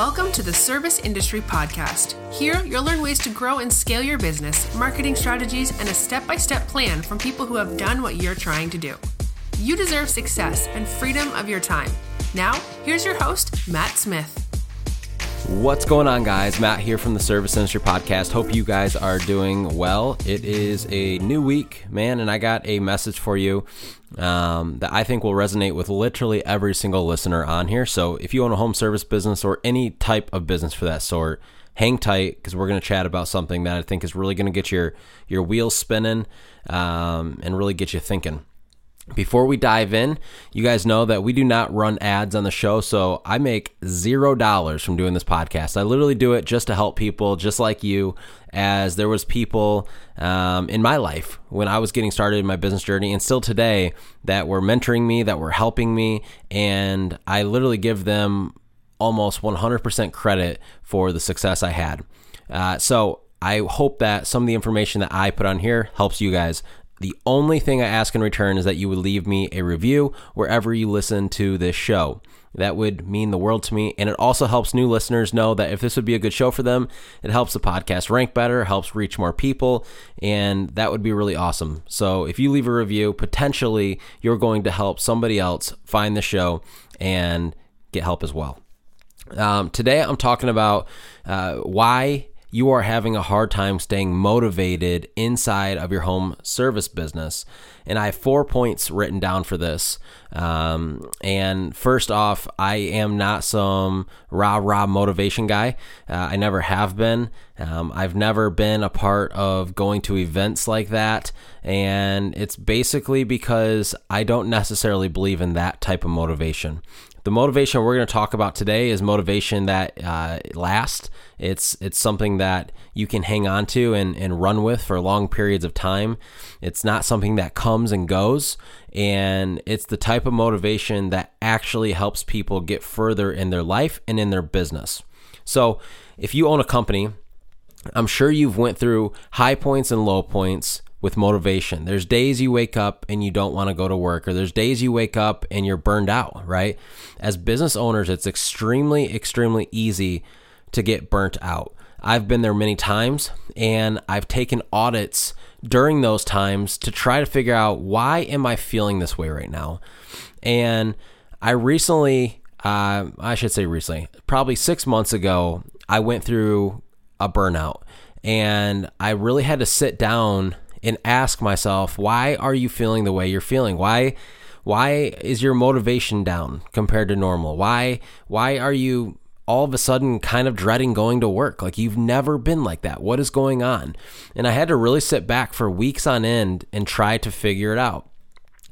Welcome to the Service Industry Podcast. Here, you'll learn ways to grow and scale your business, marketing strategies, and a step by step plan from people who have done what you're trying to do. You deserve success and freedom of your time. Now, here's your host, Matt Smith. What's going on, guys? Matt here from the Service Industry Podcast. Hope you guys are doing well. It is a new week, man, and I got a message for you um, that I think will resonate with literally every single listener on here. So if you own a home service business or any type of business for that sort, hang tight because we're going to chat about something that I think is really going to get your your wheels spinning um, and really get you thinking. Before we dive in, you guys know that we do not run ads on the show, so I make zero dollars from doing this podcast. I literally do it just to help people, just like you. As there was people um, in my life when I was getting started in my business journey, and still today, that were mentoring me, that were helping me, and I literally give them almost 100% credit for the success I had. Uh, so I hope that some of the information that I put on here helps you guys the only thing I ask in return is that you would leave me a review wherever you listen to this show. That would mean the world to me. And it also helps new listeners know that if this would be a good show for them, it helps the podcast rank better, helps reach more people, and that would be really awesome. So if you leave a review, potentially you're going to help somebody else find the show and get help as well. Um, today I'm talking about uh, why you are having a hard time staying motivated inside of your home service business. And I have four points written down for this. Um, and first off, I am not some rah rah motivation guy. Uh, I never have been. Um, I've never been a part of going to events like that. And it's basically because I don't necessarily believe in that type of motivation. The motivation we're going to talk about today is motivation that uh, lasts. It's it's something that you can hang on to and, and run with for long periods of time. It's not something that comes and goes, and it's the type of motivation that actually helps people get further in their life and in their business. So, if you own a company, I'm sure you've went through high points and low points with motivation. There's days you wake up and you don't want to go to work, or there's days you wake up and you're burned out, right? As business owners, it's extremely, extremely easy to get burnt out. I've been there many times and I've taken audits during those times to try to figure out why am I feeling this way right now? And I recently, uh, I should say recently, probably six months ago, I went through a burnout and I really had to sit down and ask myself, why are you feeling the way you're feeling? Why why is your motivation down compared to normal? Why why are you all of a sudden kind of dreading going to work? Like you've never been like that. What is going on? And I had to really sit back for weeks on end and try to figure it out.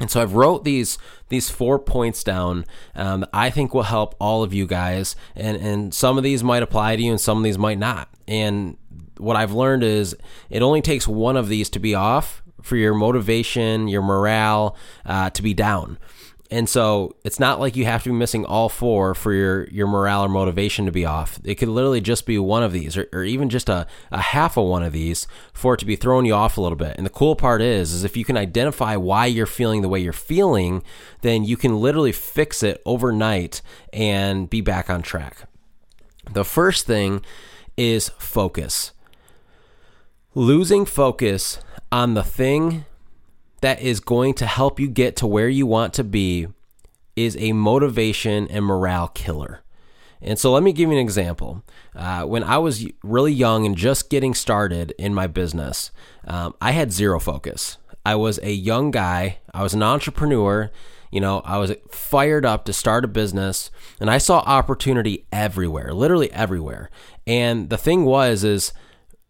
And so I've wrote these these four points down. Um, I think will help all of you guys, and and some of these might apply to you, and some of these might not. And what I've learned is it only takes one of these to be off for your motivation, your morale uh, to be down. And so it's not like you have to be missing all four for your, your morale or motivation to be off. It could literally just be one of these or, or even just a, a half of one of these for it to be throwing you off a little bit. And the cool part is, is if you can identify why you're feeling the way you're feeling, then you can literally fix it overnight and be back on track. The first thing is focus losing focus on the thing that is going to help you get to where you want to be is a motivation and morale killer. And so let me give you an example. Uh, when I was really young and just getting started in my business, um, I had zero focus. I was a young guy, I was an entrepreneur. You know, I was fired up to start a business and I saw opportunity everywhere, literally everywhere. And the thing was, is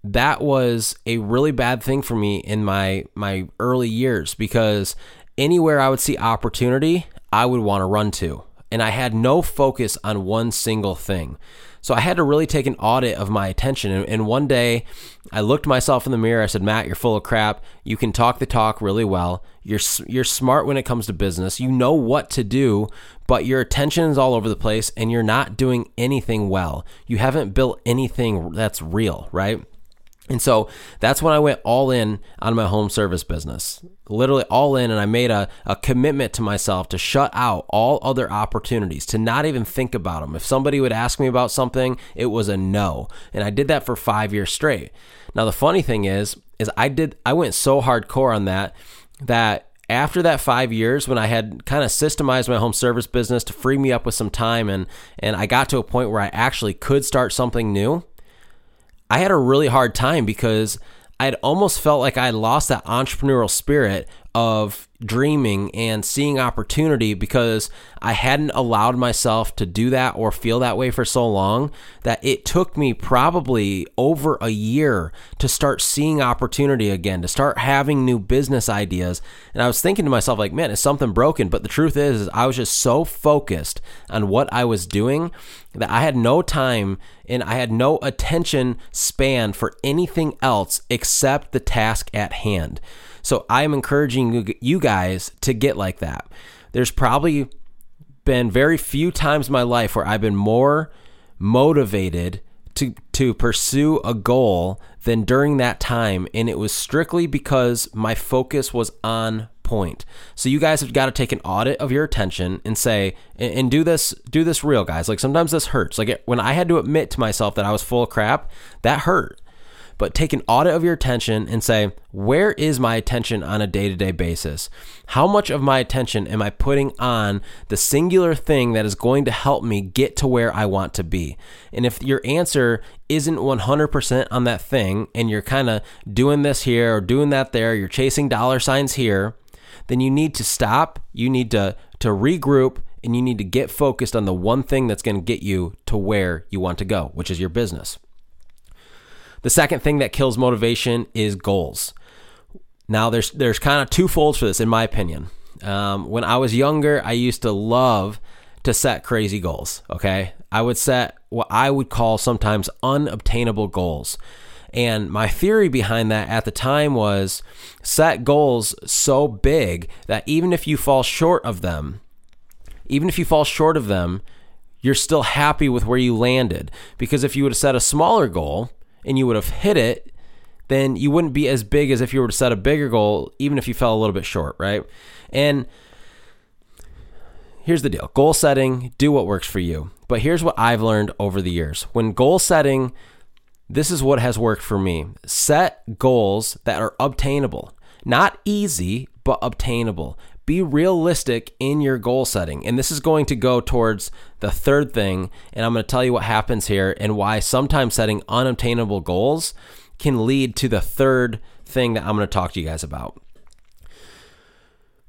that was a really bad thing for me in my my early years because anywhere I would see opportunity, I would want to run to. And I had no focus on one single thing. So I had to really take an audit of my attention. And, one day I looked myself in the mirror. I said, Matt, you're full of crap. You can talk the talk really well. You're, you're smart when it comes to business. You know what to do, but your attention is all over the place and you're not doing anything well. You haven't built anything that's real, right? And so that's when I went all in on my home service business, literally all in. And I made a, a commitment to myself to shut out all other opportunities, to not even think about them. If somebody would ask me about something, it was a no. And I did that for five years straight. Now, the funny thing is, is I did, I went so hardcore on that, that after that five years when I had kind of systemized my home service business to free me up with some time and and I got to a point where I actually could start something new, I had a really hard time because I'd almost felt like I had lost that entrepreneurial spirit of dreaming and seeing opportunity because I hadn't allowed myself to do that or feel that way for so long that it took me probably over a year to start seeing opportunity again, to start having new business ideas. And I was thinking to myself, like, man, is something broken? But the truth is, is I was just so focused on what I was doing that I had no time and I had no attention span for anything else except the task at hand. So I am encouraging you guys to get like that. There's probably been very few times in my life where I've been more motivated to to pursue a goal than during that time and it was strictly because my focus was on point. So you guys have got to take an audit of your attention and say and do this do this real guys. Like sometimes this hurts. Like when I had to admit to myself that I was full of crap, that hurt but take an audit of your attention and say, where is my attention on a day to day basis? How much of my attention am I putting on the singular thing that is going to help me get to where I want to be? And if your answer isn't 100% on that thing and you're kind of doing this here or doing that there, you're chasing dollar signs here, then you need to stop. You need to, to regroup and you need to get focused on the one thing that's going to get you to where you want to go, which is your business. The second thing that kills motivation is goals. Now, there's there's kind of two folds for this, in my opinion. Um, when I was younger, I used to love to set crazy goals. Okay, I would set what I would call sometimes unobtainable goals. And my theory behind that at the time was set goals so big that even if you fall short of them, even if you fall short of them, you're still happy with where you landed. Because if you would have set a smaller goal, and you would have hit it, then you wouldn't be as big as if you were to set a bigger goal, even if you fell a little bit short, right? And here's the deal. Goal setting, do what works for you. But here's what I've learned over the years. When goal setting, this is what has worked for me. Set goals that are obtainable, not easy, but obtainable be realistic in your goal setting. And this is going to go towards the third thing. And I'm going to tell you what happens here and why sometimes setting unobtainable goals can lead to the third thing that I'm going to talk to you guys about.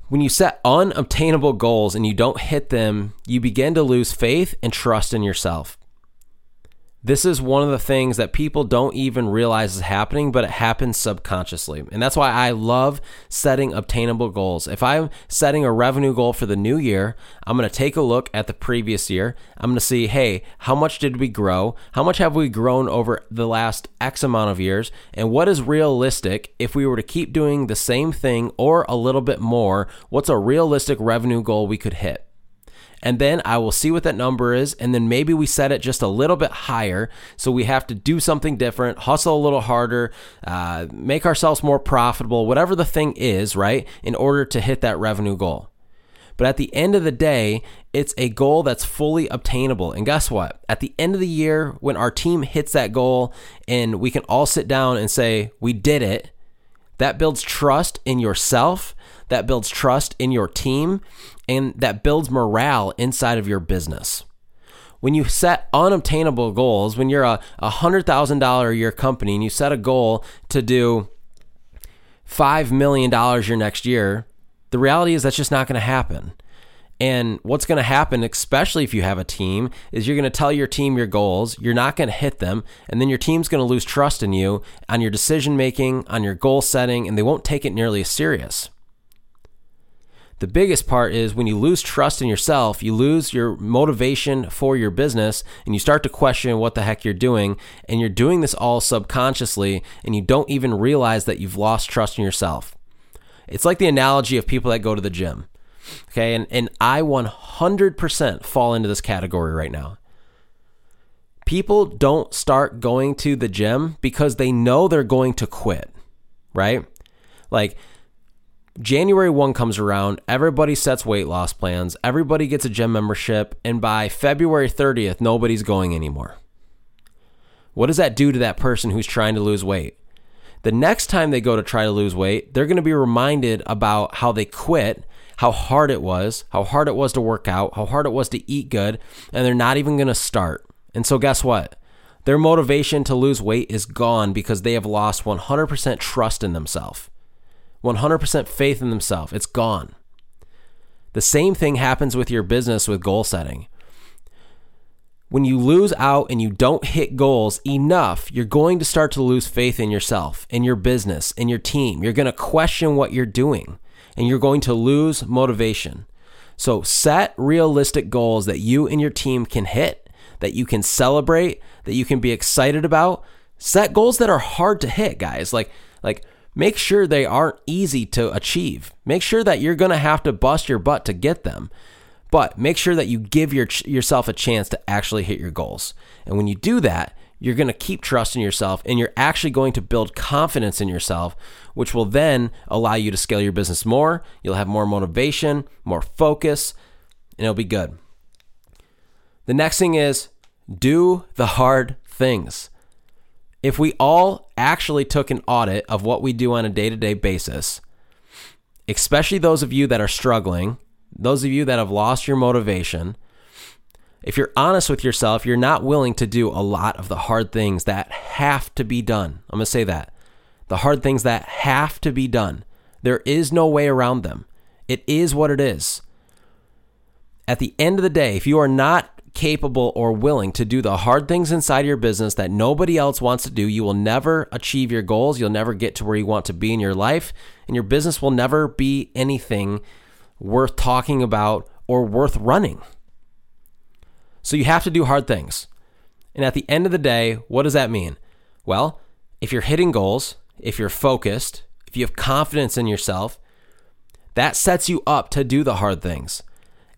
When you set unobtainable goals and you don't hit them, you begin to lose faith and trust in yourself. This is one of the things that people don't even realize is happening, but it happens subconsciously. And that's why I love setting obtainable goals. If I'm setting a revenue goal for the new year, I'm going to take a look at the previous year. I'm going to see, hey, how much did we grow? How much have we grown over the last X amount of years? And what is realistic if we were to keep doing the same thing or a little bit more? What's a realistic revenue goal we could hit? And then I will see what that number is, and then maybe we set it just a little bit higher. So we have to do something different, hustle a little harder, uh, make ourselves more profitable, whatever the thing is, right, in order to hit that revenue goal. But at the end of the day, it's a goal that's fully obtainable. And guess what? At the end of the year, when our team hits that goal and we can all sit down and say, we did it, that builds trust in yourself, that builds trust in your team, and that builds morale inside of your business. When you set unobtainable goals, when you're a $100,000 a year company and you set a goal to do $5 million your next year, the reality is that's just not going to happen. And what's going to happen, especially if you have a team, is you're going to tell your team your goals, you're not going to hit them, and then your team's going to lose trust in you on your decision making, on your goal setting, and they won't take it nearly as serious. The biggest part is when you lose trust in yourself, you lose your motivation for your business, and you start to question what the heck you're doing. And you're doing this all subconsciously, and you don't even realize that you've lost trust in yourself. It's like the analogy of people that go to the gym. Okay. And, and I 100% fall into this category right now People don't start going to the gym because they know they're going to quit, right? Like January 1 comes around, everybody sets weight loss plans, everybody gets a gym membership, and by February 30th, nobody's going anymore. What does that do to that person who's trying to lose weight? The next time they go to try to lose weight, they're going to be reminded about how they quit, how hard it was, how hard it was to work out, how hard it was to eat good, and they're not even going to start. And so, guess what? Their motivation to lose weight is gone because they have lost 100% trust in themselves, 100% faith in themselves. It's gone. The same thing happens with your business with goal setting. When you lose out and you don't hit goals enough, you're going to start to lose faith in yourself, in your business, in your team. You're going to question what you're doing and you're going to lose motivation. So set realistic goals that you and your team can hit, that you can celebrate, that you can be excited about. Set goals that are hard to hit, guys. Like like make sure they aren't easy to achieve. Make sure that you're going to have to bust your butt to get them. But make sure that you give your, yourself a chance to actually hit your goals. And when you do that, you're going to keep trusting yourself and you're actually going to build confidence in yourself, which will then allow you to scale your business more. You'll have more motivation, more focus, and it'll be good. The next thing is do the hard things. If we all actually took an audit of what we do on a day to day basis, especially those of you that are struggling, those of you that have lost your motivation, if you're honest with yourself, you're not willing to do a lot of the hard things that have to be done. I'm going to say that. The hard things that have to be done. There is no way around them. It is what it is. At the end of the day, if you are not capable or willing to do the hard things inside your business that nobody else wants to do, you will never achieve your goals. You'll never get to where you want to be in your life, and your business will never be anything worth talking about or worth running. So you have to do hard things. And at the end of the day, what does that mean? Well, if you're hitting goals, if you're focused, if you have confidence in yourself, that sets you up to do the hard things.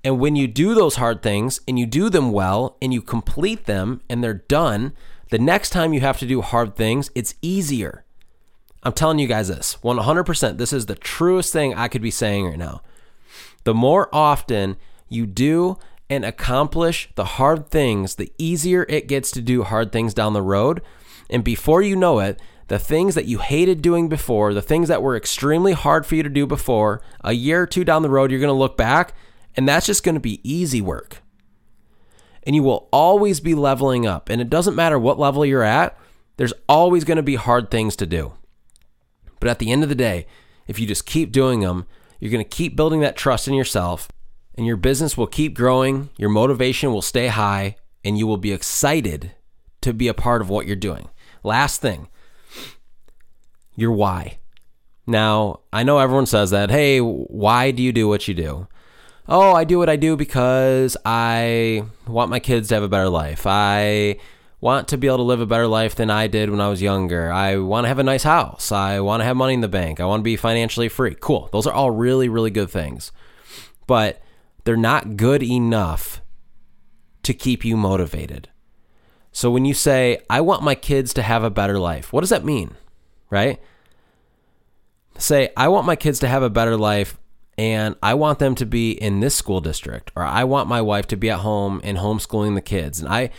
And when you do those hard things and you do them well and you complete them and they're done, the next time you have to do hard things, it's easier. I'm telling you guys this 100%. This is the truest thing I could be saying right now. The more often you do and accomplish the hard things, the easier it gets to do hard things down the road. And before you know it, the things that you hated doing before, the things that were extremely hard for you to do before, a year or two down the road, you're going to look back and that's just going to be easy work. And you will always be leveling up. And it doesn't matter what level you're at, there's always going to be hard things to do. But at the end of the day, if you just keep doing them, you're going to keep building that trust in yourself, and your business will keep growing, your motivation will stay high, and you will be excited to be a part of what you're doing. Last thing your why. Now, I know everyone says that, hey, why do you do what you do? Oh, I do what I do because I want my kids to have a better life. I want to be able to live a better life than I did when I was younger. I want to have a nice house. I want to have money in the bank. I want to be financially free. Cool. Those are all really, really good things. But they're not good enough to keep you motivated. So when you say, I want my kids to have a better life, what does that mean? Right? Say, I want my kids to have a better life and I want them to be in this school district, or I want my wife to be at home and homeschooling the kids. And I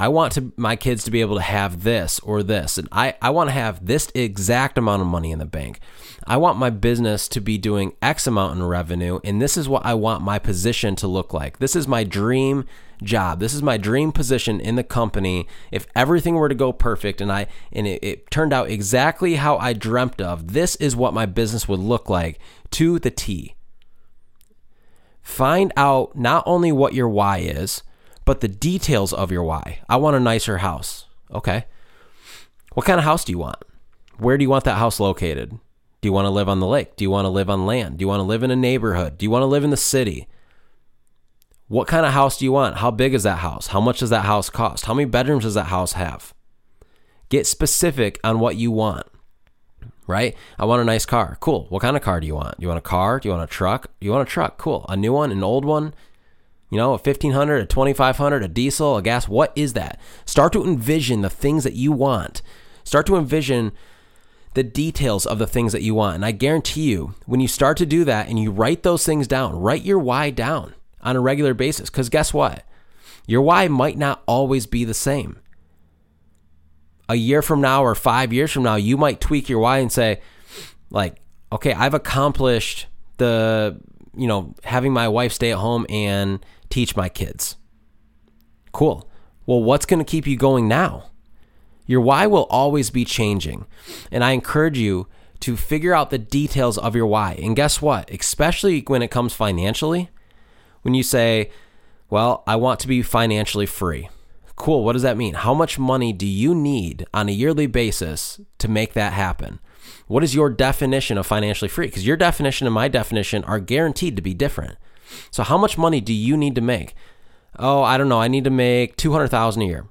I want to my kids to be able to have this or this. And I, I want to have this exact amount of money in the bank. I want my business to be doing X amount in revenue. And this is what I want my position to look like. This is my dream job. This is my dream position in the company. If everything were to go perfect and I and it, it turned out exactly how I dreamt of, this is what my business would look like to the T. Find out not only what your why is, but the details of your why. I want a nicer house. Okay. What kind of house do you want? Where do you want that house located? Do you want to live on the lake? Do you want to live on land? Do you want to live in a neighborhood? Do you want to live in the city? What kind of house do you want? How big is that house? How much does that house cost? How many bedrooms does that house have? Get specific on what you want, right? I want a nice car. Cool. What kind of car do you want? Do you want a car? Do you want a truck? Do you want a truck? Cool. A new one, an old one? You know, a 1500, a 2500, a diesel, a gas, what is that? Start to envision the things that you want. Start to envision the details of the things that you want. And I guarantee you, when you start to do that and you write those things down, write your why down on a regular basis. Because guess what? Your why might not always be the same. A year from now or five years from now, you might tweak your why and say, like, okay, I've accomplished the, you know, having my wife stay at home and teach my kids. Cool. Well, what's going to keep you going now? Your why will always be changing. And I encourage you to figure out the details of your why. And guess what? Especially when it comes financially, when you say, well, I want to be financially free. Cool. What does that mean? How much money do you need on a yearly basis to make that happen? What is your definition of financially free? Because your definition and my definition are guaranteed to be different. So, how much money do you need to make? Oh, I don't know. I need to make 200,000 a year.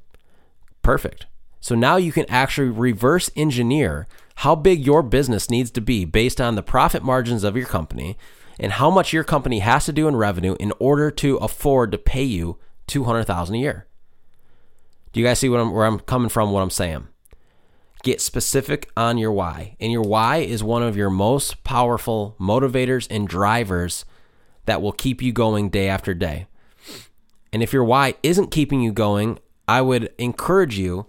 Perfect. So now you can actually reverse engineer how big your business needs to be based on the profit margins of your company and how much your company has to do in revenue in order to afford to pay you 200,000 a year. Do you guys see I'm, where I'm coming from what I'm saying? Get specific on your why. And your why is one of your most powerful motivators and drivers that will keep you going day after day. And if your why isn't keeping you going, I would encourage you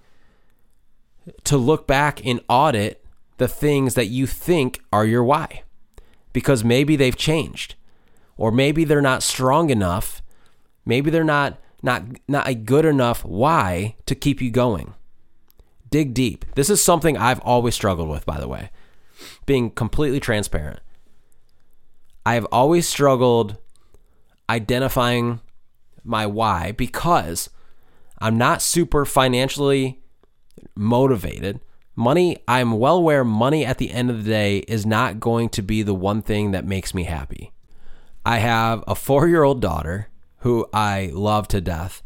to look back and audit the things that you think are your why. Because maybe they've changed or maybe they're not strong enough. Maybe they're not not not a good enough why to keep you going. Dig deep. This is something i've always struggled with by the way. Being completely transparent i've always struggled identifying my why because i'm not super financially motivated. Money, I'm well aware money at the end of the day is not going to be the one thing that makes me happy. I have a four year old daughter who I love to death,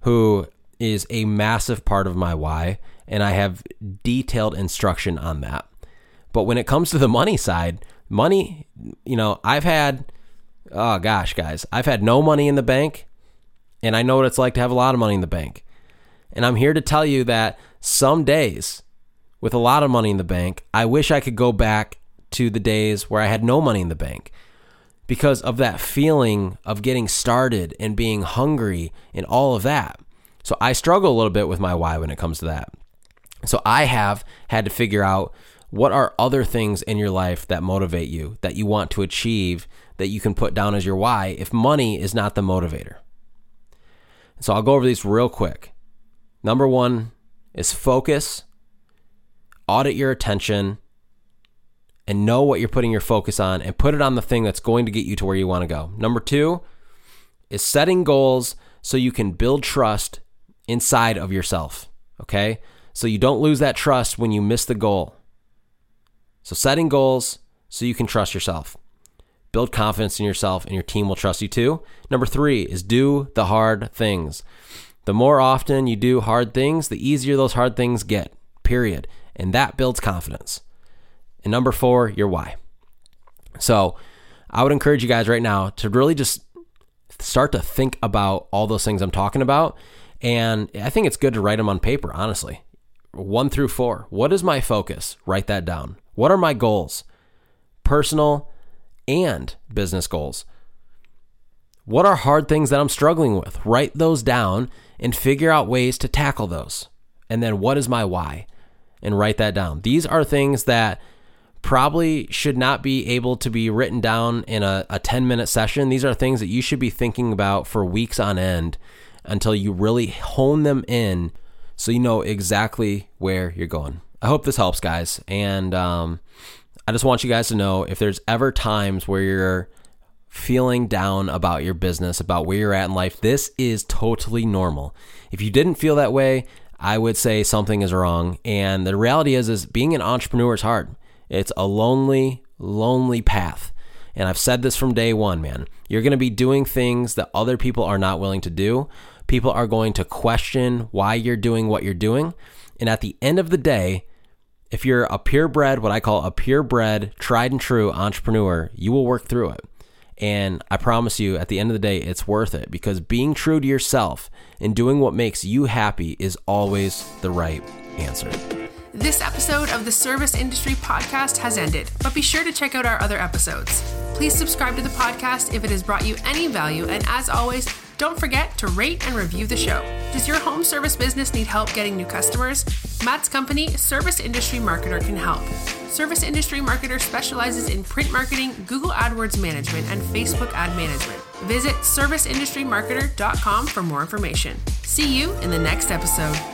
who is a massive part of my why, and I have detailed instruction on that. But when it comes to the money side, money, you know, I've had, oh gosh, guys, I've had no money in the bank, and I know what it's like to have a lot of money in the bank. And I'm here to tell you that some days with a lot of money in the bank, I wish I could go back to the days where I had no money in the bank because of that feeling of getting started and being hungry and all of that. So I struggle a little bit with my why when it comes to that. So I have had to figure out what are other things in your life that motivate you, that you want to achieve, that you can put down as your why if money is not the motivator. So I'll go over these real quick. Number one, is focus, audit your attention, and know what you're putting your focus on and put it on the thing that's going to get you to where you want to go. Number two is setting goals so you can build trust inside of yourself. Okay. So you don't lose that trust when you miss the goal. So setting goals so you can trust yourself. Build confidence in yourself and your team will trust you too. Number three is do the hard things. The more often you do hard things, the easier those hard things get, period. And that builds confidence. And number four, your why. So I would encourage you guys right now to really just start to think about all those things I'm talking about. And I think it's good to write them on paper, honestly. One through four. What is my focus? Write that down. What are my goals? Personal and business goals. What are hard things that I'm struggling with? Write those down and figure out ways to tackle those. And then what is my why? And write that down. These are things that probably should not be able to be written down in a, a 10 minute session. These are things that you should be thinking about for weeks on end until you really hone them in so you know exactly where you're going. I hope this helps, guys. And um, I just want you guys to know if there's ever times where you're feeling down about your business, about where you're at in life, this is totally normal. If you didn't feel that way, I would say something is wrong. And the reality is is being an entrepreneur is hard. It's a lonely, lonely path. And I've said this from day 1, man. You're going to be doing things that other people are not willing to do. People are going to question why you're doing what you're doing. And at the end of the day, if you're a purebred, what I call a purebred, tried and true entrepreneur, you will work through it And I promise you, at the end of the day, it's worth it because being true to yourself and doing what makes you happy is always the right answer. This episode of the Service Industry Podcast has ended, but be sure to check out our other episodes. Please subscribe to the podcast if it has brought you any value, and as always, don't forget to rate and review the show. Does your home service business need help getting new customers? Matt's company, Service Industry Marketer, can help. Service Industry Marketer specializes in print marketing, Google AdWords management, and Facebook ad management. Visit serviceindustrymarketer.com for more information. See you in the next episode.